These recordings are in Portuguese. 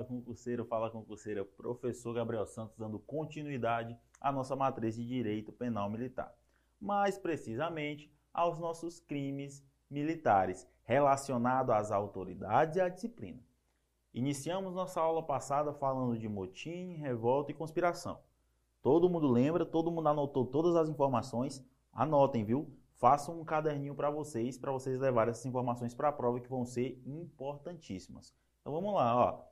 Fala concurseiro, fala concurseira, professor Gabriel Santos dando continuidade à nossa matriz de direito penal militar. Mais precisamente aos nossos crimes militares relacionados às autoridades e à disciplina. Iniciamos nossa aula passada falando de motim, revolta e conspiração. Todo mundo lembra, todo mundo anotou todas as informações. Anotem, viu? Façam um caderninho para vocês, para vocês levarem essas informações para a prova que vão ser importantíssimas. Então vamos lá, ó.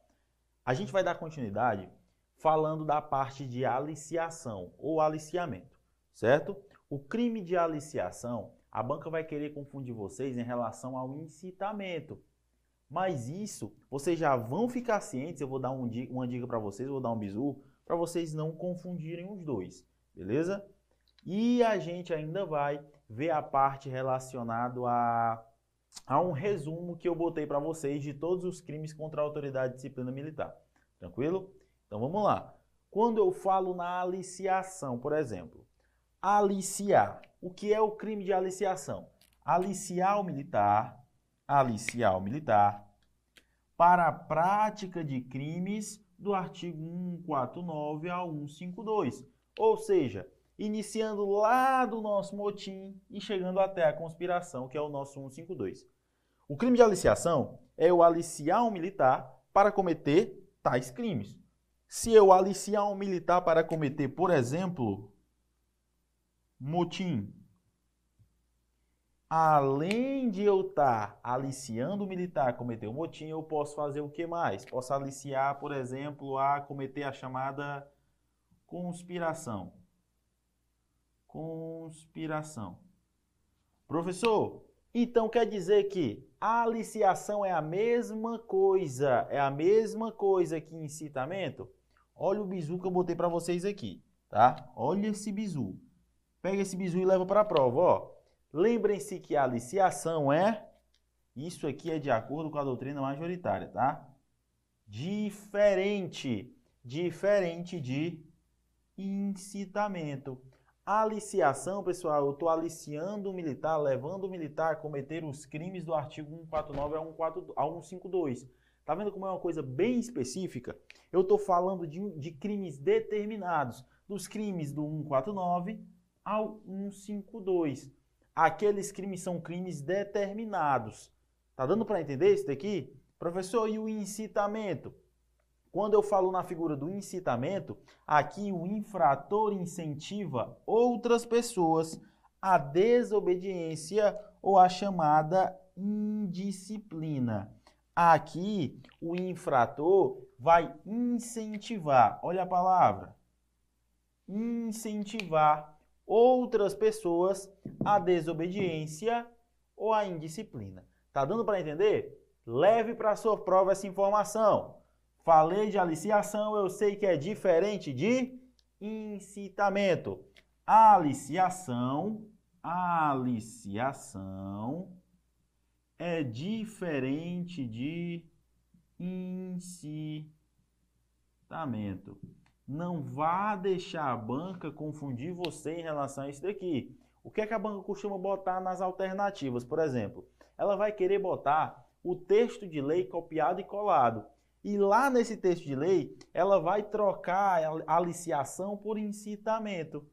A gente vai dar continuidade falando da parte de aliciação ou aliciamento, certo? O crime de aliciação, a banca vai querer confundir vocês em relação ao incitamento. Mas isso, vocês já vão ficar cientes, eu vou dar um, uma dica para vocês, vou dar um bisu, para vocês não confundirem os dois, beleza? E a gente ainda vai ver a parte relacionada a a um resumo que eu botei para vocês de todos os crimes contra a autoridade de disciplina militar. Tranquilo? Então vamos lá. Quando eu falo na aliciação, por exemplo, aliciar. O que é o crime de aliciação? Aliciar o militar, aliciar o militar para a prática de crimes do artigo 149 ao 152. Ou seja, iniciando lá do nosso motim e chegando até a conspiração, que é o nosso 152. O crime de aliciação é eu aliciar um militar para cometer tais crimes. Se eu aliciar um militar para cometer, por exemplo, motim, além de eu estar aliciando o militar a cometer o motim, eu posso fazer o que mais? Posso aliciar, por exemplo, a cometer a chamada conspiração conspiração. Professor, então quer dizer que a aliciação é a mesma coisa, é a mesma coisa que incitamento? Olha o bizu que eu botei para vocês aqui, tá? Olha esse bizu. Pega esse bizu e leva para a prova, ó. Lembrem-se que a aliciação é isso aqui é de acordo com a doutrina majoritária, tá? Diferente, diferente de incitamento. A aliciação, pessoal, eu estou aliciando o militar, levando o militar a cometer os crimes do artigo 149 a 152. Tá vendo como é uma coisa bem específica? Eu estou falando de, de crimes determinados, dos crimes do 149 ao 152. Aqueles crimes são crimes determinados. Tá dando para entender isso daqui? Professor, e o incitamento? Quando eu falo na figura do incitamento, aqui o infrator incentiva outras pessoas à desobediência ou à chamada indisciplina. Aqui o infrator vai incentivar, olha a palavra, incentivar outras pessoas à desobediência ou à indisciplina. Tá dando para entender? Leve para sua prova essa informação. Falei de aliciação, eu sei que é diferente de incitamento. Aliciação, aliciação é diferente de incitamento. Não vá deixar a banca confundir você em relação a isso daqui. O que é que a banca costuma botar nas alternativas? Por exemplo, ela vai querer botar o texto de lei copiado e colado. E lá nesse texto de lei, ela vai trocar aliciação por incitamento.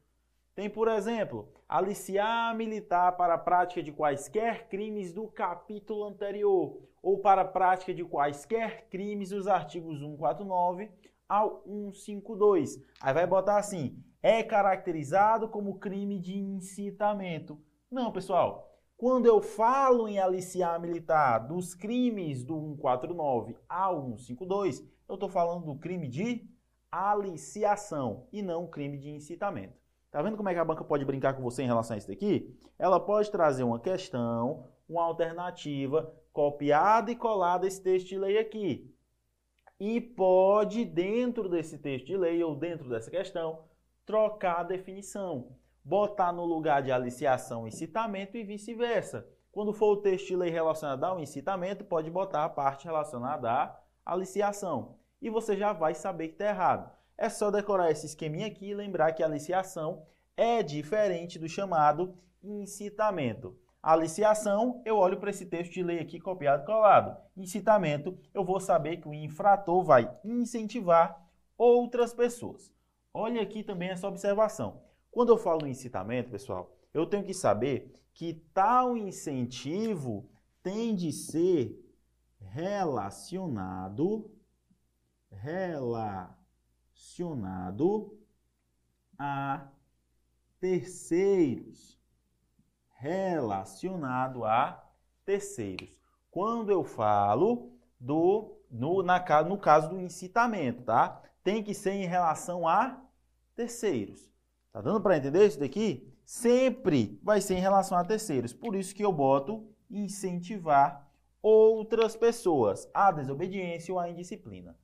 Tem, por exemplo, aliciar militar para a prática de quaisquer crimes do capítulo anterior ou para a prática de quaisquer crimes dos artigos 149 ao 152. Aí vai botar assim: é caracterizado como crime de incitamento. Não, pessoal. Quando eu falo em aliciar militar dos crimes do 149 ao 152, eu estou falando do crime de aliciação e não crime de incitamento. Tá vendo como é que a banca pode brincar com você em relação a isso daqui? Ela pode trazer uma questão, uma alternativa, copiada e colada esse texto de lei aqui. E pode, dentro desse texto de lei ou dentro dessa questão, trocar a definição botar no lugar de aliciação incitamento e vice-versa. Quando for o texto de lei relacionado ao incitamento, pode botar a parte relacionada à aliciação. E você já vai saber que está errado. É só decorar esse esqueminha aqui e lembrar que a aliciação é diferente do chamado incitamento. Aliciação, eu olho para esse texto de lei aqui copiado e colado. Incitamento, eu vou saber que o infrator vai incentivar outras pessoas. Olha aqui também essa observação. Quando eu falo incitamento, pessoal, eu tenho que saber que tal incentivo tem de ser relacionado relacionado a terceiros. Relacionado a terceiros. Quando eu falo do no, na, no caso do incitamento, tá? Tem que ser em relação a terceiros. Tá dando para entender isso daqui? Sempre vai ser em relação a terceiros. Por isso que eu boto incentivar outras pessoas à desobediência ou à indisciplina.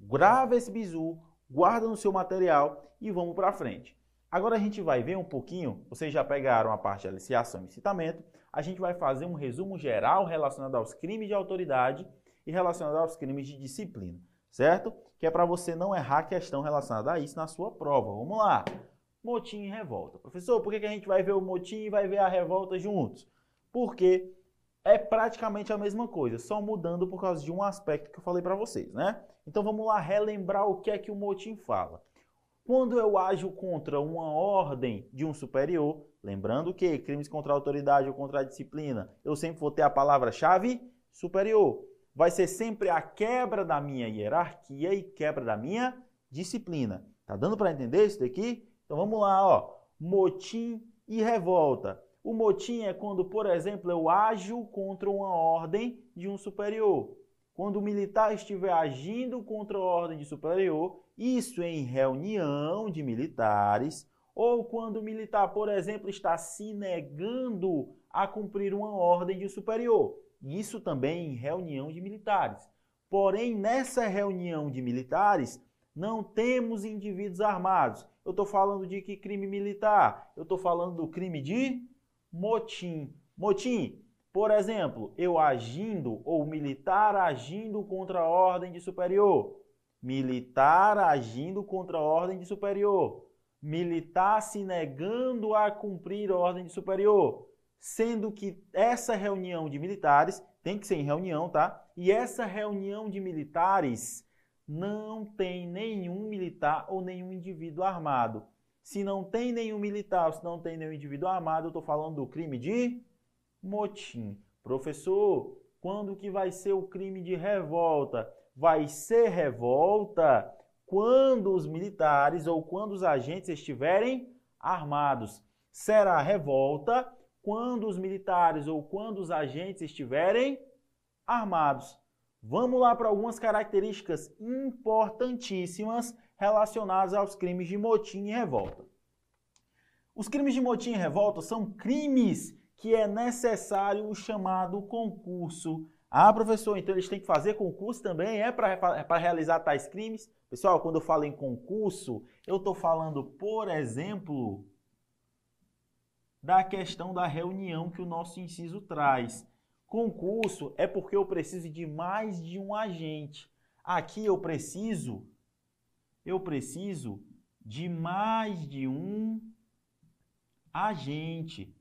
Grava esse bizu, guarda no seu material e vamos para frente. Agora a gente vai ver um pouquinho, vocês já pegaram a parte de aliciação e incitamento, a gente vai fazer um resumo geral relacionado aos crimes de autoridade e relacionado aos crimes de disciplina, certo? Que é para você não errar a questão relacionada a isso na sua prova. Vamos lá. Motim e revolta. Professor, por que a gente vai ver o motim e vai ver a revolta juntos? Porque é praticamente a mesma coisa, só mudando por causa de um aspecto que eu falei para vocês, né? Então vamos lá relembrar o que é que o motim fala. Quando eu ajo contra uma ordem de um superior, lembrando que crimes contra a autoridade ou contra a disciplina, eu sempre vou ter a palavra-chave superior. Vai ser sempre a quebra da minha hierarquia e quebra da minha disciplina. Tá dando para entender isso daqui? Então vamos lá, ó. Motim e revolta. O motim é quando, por exemplo, eu ajo contra uma ordem de um superior. Quando o militar estiver agindo contra a ordem de superior, isso em reunião de militares, ou quando o militar, por exemplo, está se negando a cumprir uma ordem de superior. Isso também em reunião de militares. Porém, nessa reunião de militares, não temos indivíduos armados. Eu estou falando de que crime militar? Eu estou falando do crime de motim. Motim por exemplo, eu agindo ou militar agindo contra a ordem de superior. Militar agindo contra a ordem de superior. Militar se negando a cumprir a ordem de superior. Sendo que essa reunião de militares tem que ser em reunião, tá? E essa reunião de militares não tem nenhum militar ou nenhum indivíduo armado. Se não tem nenhum militar se não tem nenhum indivíduo armado, eu estou falando do crime de motim. Professor, quando que vai ser o crime de revolta? Vai ser revolta quando os militares ou quando os agentes estiverem armados. Será revolta quando os militares ou quando os agentes estiverem armados. Vamos lá para algumas características importantíssimas relacionadas aos crimes de motim e revolta. Os crimes de motim e revolta são crimes que é necessário o chamado concurso. Ah, professor, então eles têm que fazer concurso também? É para é realizar tais crimes? Pessoal, quando eu falo em concurso, eu estou falando, por exemplo, da questão da reunião que o nosso inciso traz. Concurso é porque eu preciso de mais de um agente. Aqui eu preciso, eu preciso de mais de um agente.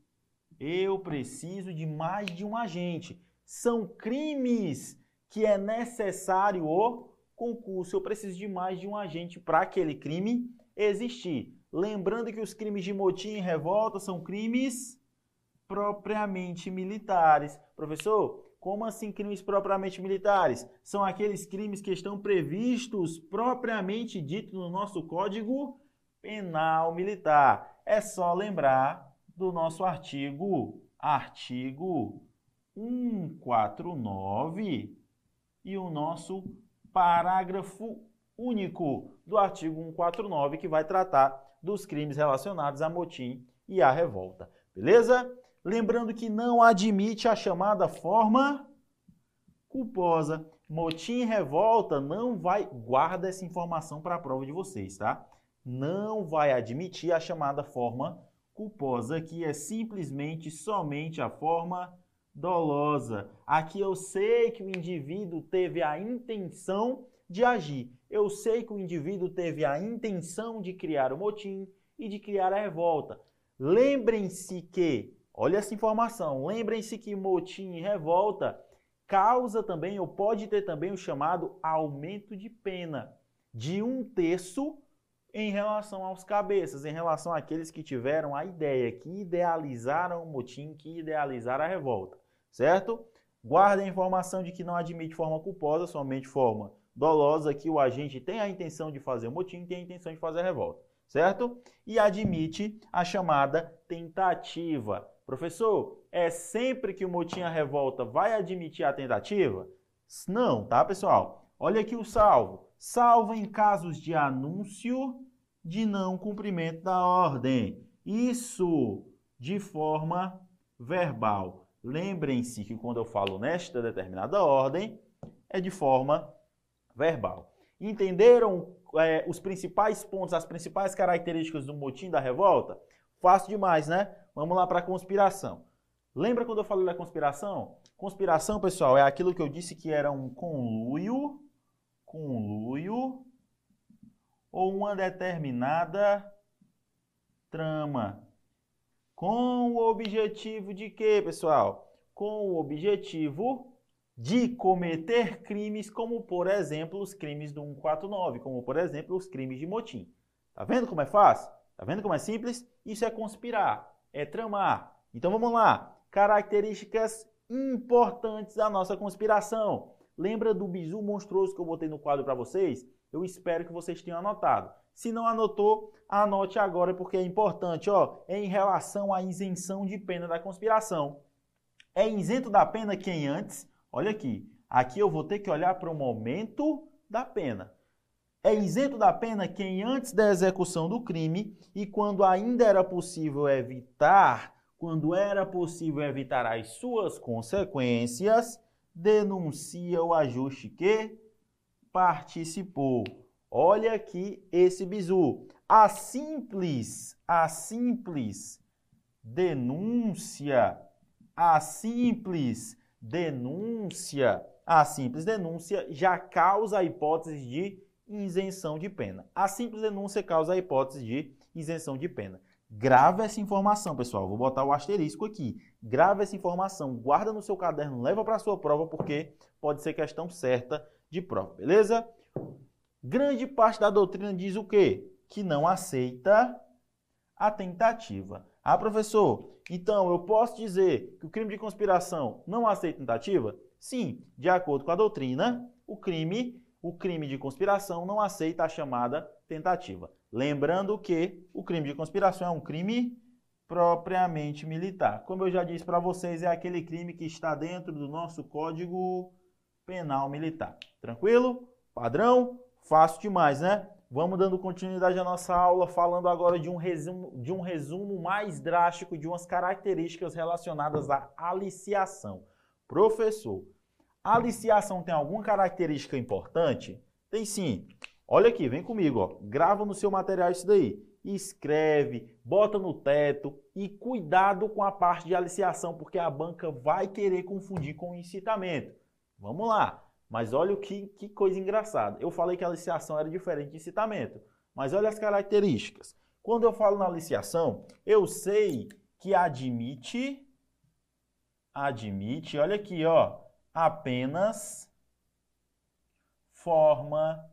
Eu preciso de mais de um agente. São crimes que é necessário o concurso. Eu preciso de mais de um agente para aquele crime existir. Lembrando que os crimes de motim e revolta são crimes propriamente militares. Professor, como assim crimes propriamente militares? São aqueles crimes que estão previstos propriamente dito no nosso Código Penal Militar. É só lembrar do nosso artigo, artigo 149 e o nosso parágrafo único do artigo 149 que vai tratar dos crimes relacionados a motim e a revolta. Beleza? Lembrando que não admite a chamada forma culposa. Motim e revolta não vai. Guarda essa informação para a prova de vocês, tá? Não vai admitir a chamada forma culposa, que é simplesmente somente a forma dolosa. Aqui eu sei que o indivíduo teve a intenção de agir. Eu sei que o indivíduo teve a intenção de criar o motim e de criar a revolta. Lembrem-se que, Olha essa informação. Lembrem-se que motim e revolta causa também, ou pode ter também, o chamado aumento de pena de um terço em relação aos cabeças, em relação àqueles que tiveram a ideia, que idealizaram o motim, que idealizaram a revolta, certo? Guarda a informação de que não admite forma culposa, somente forma dolosa, que o agente tem a intenção de fazer o motim, tem a intenção de fazer a revolta, certo? E admite a chamada tentativa. Professor, é sempre que o motim a revolta vai admitir a tentativa? Não, tá, pessoal? Olha aqui o salvo. Salvo em casos de anúncio de não cumprimento da ordem. Isso de forma verbal. Lembrem-se que quando eu falo nesta determinada ordem, é de forma verbal. Entenderam é, os principais pontos, as principais características do motim da revolta? Fácil demais, né? Vamos lá para a conspiração. Lembra quando eu falei da conspiração? Conspiração, pessoal, é aquilo que eu disse que era um conluio, conluio ou uma determinada trama. Com o objetivo de quê, pessoal? Com o objetivo de cometer crimes como, por exemplo, os crimes do 149, como, por exemplo, os crimes de motim. Tá vendo como é fácil? Tá vendo como é simples? Isso é conspirar, é tramar. Então vamos lá. Características importantes da nossa conspiração. Lembra do bizu monstruoso que eu botei no quadro para vocês? Eu espero que vocês tenham anotado. Se não anotou, anote agora porque é importante, ó, é em relação à isenção de pena da conspiração. É isento da pena quem antes Olha aqui. Aqui eu vou ter que olhar para o momento da pena. É isento da pena quem antes da execução do crime e quando ainda era possível evitar, quando era possível evitar as suas consequências, denuncia o ajuste que participou. Olha aqui esse bizu. A simples, a simples denúncia, a simples denúncia, a simples denúncia já causa a hipótese de isenção de pena. A simples denúncia causa a hipótese de isenção de pena. Grave essa informação, pessoal. Vou botar o asterisco aqui. Grave essa informação, guarda no seu caderno, leva para a sua prova, porque pode ser questão certa de prova, beleza? Grande parte da doutrina diz o quê? Que não aceita a tentativa. Ah, professor, então eu posso dizer que o crime de conspiração não aceita tentativa? Sim, de acordo com a doutrina, o crime, o crime de conspiração não aceita a chamada tentativa. Lembrando que o crime de conspiração é um crime propriamente militar. Como eu já disse para vocês, é aquele crime que está dentro do nosso Código Penal Militar. Tranquilo? Padrão? Fácil demais, né? Vamos dando continuidade à nossa aula, falando agora de um resumo, de um resumo mais drástico de umas características relacionadas à aliciação. Professor, a tem alguma característica importante? Tem sim. Olha aqui, vem comigo, ó. grava no seu material isso daí. Escreve, bota no teto e cuidado com a parte de aliciação, porque a banca vai querer confundir com incitamento. Vamos lá. Mas olha o que, que coisa engraçada. Eu falei que a aliciação era diferente de incitamento, mas olha as características. Quando eu falo na aliciação, eu sei que admite, admite, olha aqui, ó, apenas forma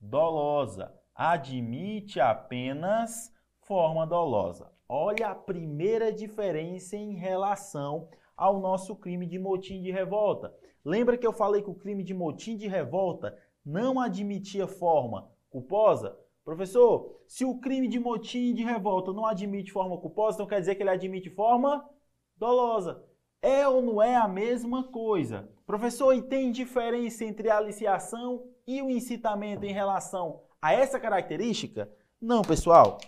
dolosa. Admite apenas forma dolosa. Olha a primeira diferença em relação ao nosso crime de motim de revolta. Lembra que eu falei que o crime de motim de revolta não admitia forma culposa? Professor, se o crime de motim de revolta não admite forma culposa, então quer dizer que ele admite forma dolosa. É ou não é a mesma coisa? Professor, e tem diferença entre a aliciação e o incitamento em relação a essa característica? Não, pessoal.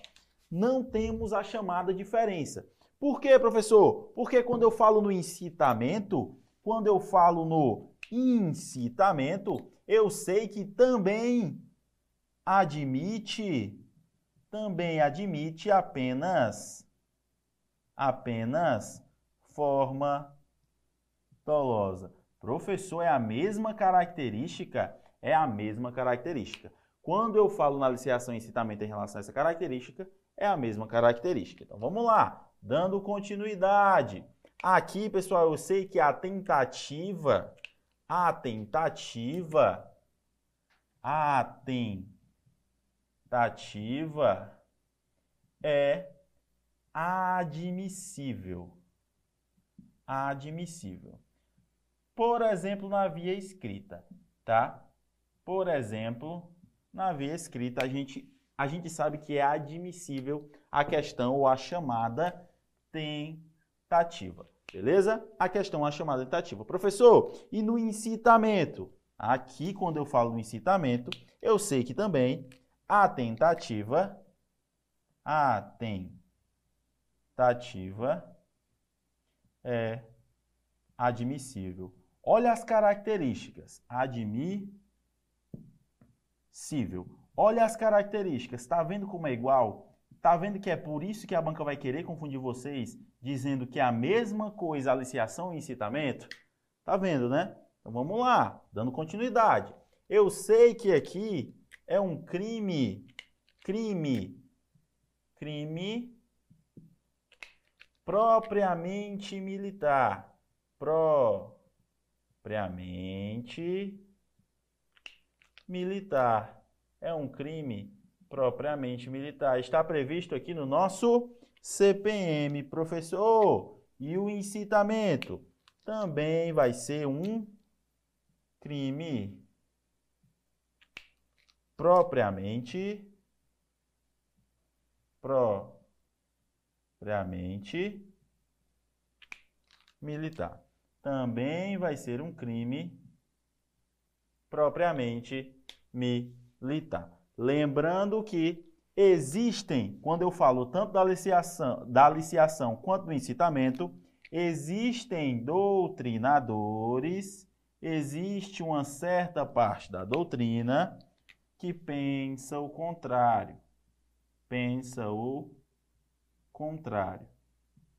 Não temos a chamada diferença. Por quê, professor? Porque quando eu falo no incitamento, quando eu falo no incitamento, eu sei que também admite também admite apenas apenas forma dolosa. Professor, é a mesma característica? É a mesma característica. Quando eu falo na aliciação e incitamento em relação a essa característica, é a mesma característica. Então vamos lá. Dando continuidade. Aqui, pessoal, eu sei que a tentativa, a tentativa, a tentativa é admissível. Admissível. Por exemplo, na via escrita, tá? Por exemplo, na via escrita, a gente, a gente sabe que é admissível a questão ou a chamada tentativa. Beleza? A questão, a chamada tentativa. Professor, e no incitamento? Aqui, quando eu falo no incitamento, eu sei que também a tentativa, a tentativa é admissível. Olha as características. Admissível. Olha as características. Está vendo como é igual? Tá vendo que é por isso que a banca vai querer confundir vocês, dizendo que é a mesma coisa aliciação e incitamento? Tá vendo, né? Então vamos lá, dando continuidade. Eu sei que aqui é um crime, crime, crime propriamente militar, propriamente militar. É um crime propriamente militar. Está previsto aqui no nosso CPM, professor. E o incitamento também vai ser um crime propriamente propriamente militar. Também vai ser um crime propriamente militar. Lembrando que existem, quando eu falo tanto da aliciação, da aliciação quanto do incitamento, existem doutrinadores, existe uma certa parte da doutrina que pensa o contrário. Pensa o contrário.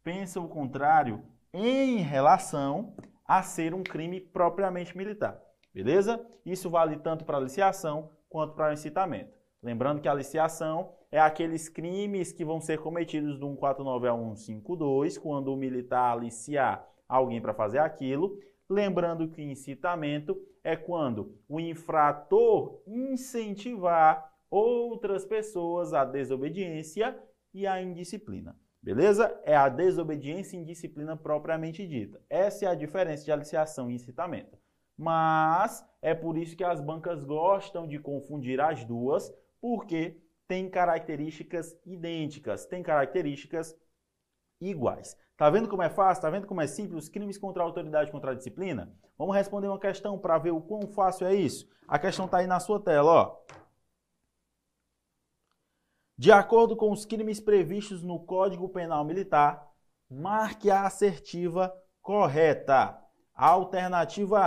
Pensa o contrário em relação a ser um crime propriamente militar. Beleza? Isso vale tanto para aliciação quanto para incitamento. Lembrando que a aliciação é aqueles crimes que vão ser cometidos do 149 a 152, quando o militar aliciar alguém para fazer aquilo. Lembrando que incitamento é quando o infrator incentivar outras pessoas à desobediência e à indisciplina. Beleza? É a desobediência e indisciplina propriamente dita. Essa é a diferença de aliciação e incitamento mas é por isso que as bancas gostam de confundir as duas, porque tem características idênticas, tem características iguais. Tá vendo como é fácil? Tá vendo como é simples? Os crimes contra a autoridade contra a disciplina? Vamos responder uma questão para ver o quão fácil é isso. A questão está aí na sua tela, ó. De acordo com os crimes previstos no Código Penal Militar, marque a assertiva correta. Alternativa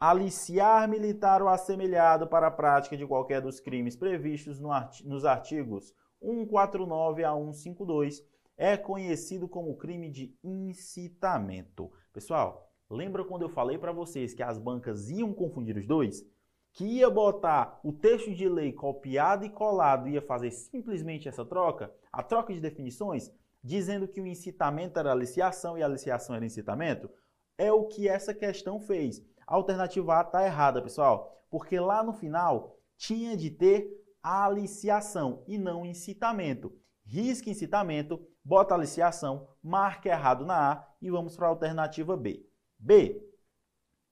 A aliciar militar ou assemelhado para a prática de qualquer dos crimes previstos no art nos artigos 149 a 152 é conhecido como crime de incitamento. Pessoal, lembra quando eu falei para vocês que as bancas iam confundir os dois? Que ia botar o texto de lei copiado e colado ia fazer simplesmente essa troca? A troca de definições? Dizendo que o incitamento era aliciação e a aliciação era incitamento? É o que essa questão fez a alternativa A está errada, pessoal, porque lá no final tinha de ter aliciação e não incitamento. Risque incitamento, bota aliciação, marque errado na A e vamos para a alternativa B. B.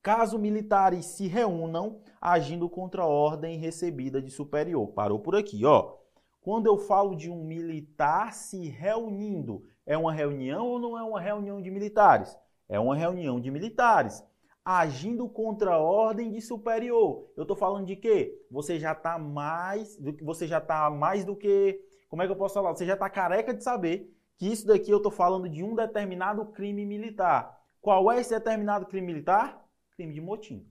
Caso militares se reúnam agindo contra a ordem recebida de superior. Parou por aqui, ó. Quando eu falo de um militar se reunindo, é uma reunião ou não é uma reunião de militares? É uma reunião de militares agindo contra a ordem de superior. Eu estou falando de quê? Você já está mais do que você já está mais do que como é que eu posso falar? Você já está careca de saber que isso daqui eu estou falando de um determinado crime militar. Qual é esse determinado crime militar? Crime de motim.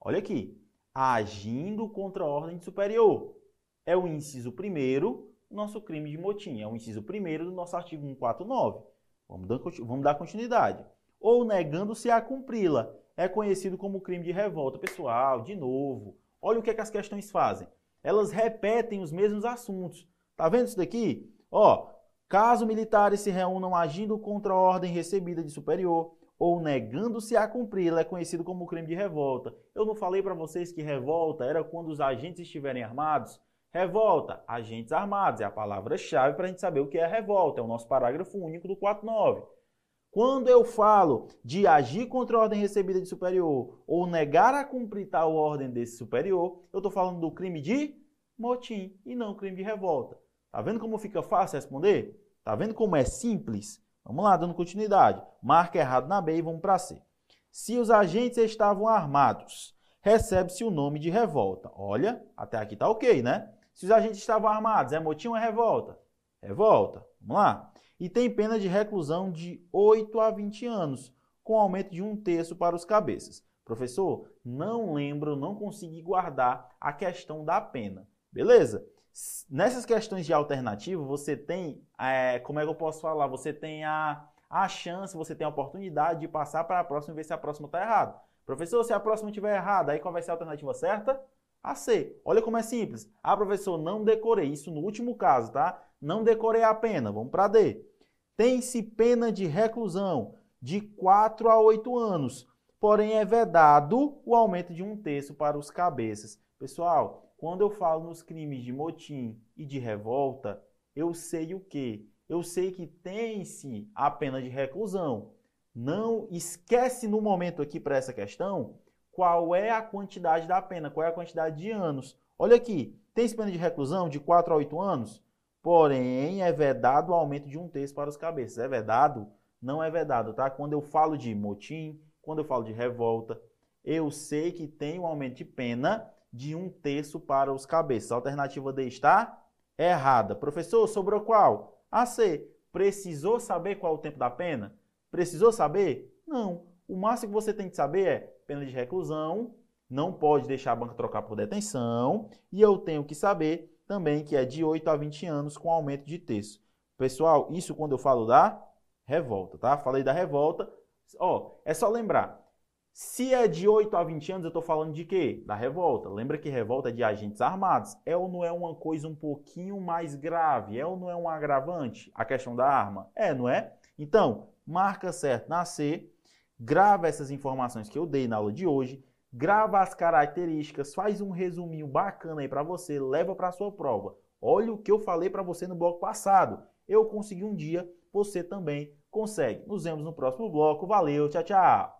Olha aqui, agindo contra a ordem de superior. É o inciso primeiro, nosso crime de motim. É o inciso primeiro do nosso artigo 149. Vamos dar, vamos dar continuidade. Ou negando-se a cumpri-la é conhecido como crime de revolta. Pessoal, de novo, olha o que, é que as questões fazem. Elas repetem os mesmos assuntos. Tá vendo isso daqui? Ó, Caso militares se reúnam agindo contra a ordem recebida de superior ou negando-se a cumpri-la, é conhecido como crime de revolta. Eu não falei para vocês que revolta era quando os agentes estiverem armados? Revolta, agentes armados, é a palavra-chave para a gente saber o que é revolta, é o nosso parágrafo único do 49. Quando eu falo de agir contra a ordem recebida de superior ou negar a cumprir tal ordem desse superior, eu estou falando do crime de motim e não crime de revolta. Tá vendo como fica fácil responder? Tá vendo como é simples? Vamos lá, dando continuidade. Marca errado na B e vamos para C. Se os agentes estavam armados, recebe-se o nome de revolta. Olha, até aqui tá ok, né? Se os agentes estavam armados, é motim ou é revolta? Revolta. Vamos lá e tem pena de reclusão de 8 a 20 anos, com aumento de um terço para os cabeças. Professor, não lembro, não consegui guardar a questão da pena. Beleza? Nessas questões de alternativo, você tem, é, como é que eu posso falar? Você tem a, a chance, você tem a oportunidade de passar para a próxima e ver se a próxima está errada. Professor, se a próxima estiver errada, aí qual vai ser a alternativa certa? A C. Olha como é simples. Ah, professor, não decorei. Isso no último caso, tá? Não decorei a pena. Vamos para D tem-se pena de reclusão de 4 a 8 anos, porém é vedado o aumento de um terço para os cabeças. Pessoal, quando eu falo nos crimes de motim e de revolta, eu sei o que? Eu sei que tem-se a pena de reclusão. Não esquece no momento aqui para essa questão qual é a quantidade da pena, qual é a quantidade de anos. Olha aqui, tem-se pena de reclusão de 4 a 8 anos? Porém, é vedado o aumento de um terço para os cabeças. É vedado? Não é vedado, tá? Quando eu falo de motim, quando eu falo de revolta, eu sei que tem um aumento de pena de um terço para os cabeças. A alternativa D está errada. Professor, sobrou qual? A C. Precisou saber qual é o tempo da pena? Precisou saber? Não. O máximo que você tem que saber é pena de reclusão, não pode deixar a banca trocar por detenção, e eu tenho que saber também que é de 8 a 20 anos com aumento de terço. Pessoal, isso quando eu falo da revolta, tá? Falei da revolta. Ó, é só lembrar. Se é de 8 a 20 anos, eu estou falando de quê? Da revolta. Lembra que revolta é de agentes armados. É ou não é uma coisa um pouquinho mais grave? É ou não é um agravante a questão da arma? É, não é? Então, marca certo na C, grava essas informações que eu dei na aula de hoje, grava as características, faz um resuminho bacana aí para você, leva para sua prova. Olha o que eu falei para você no bloco passado. Eu consegui um dia, você também consegue. Nos vemos no próximo bloco. Valeu, tchau, tchau.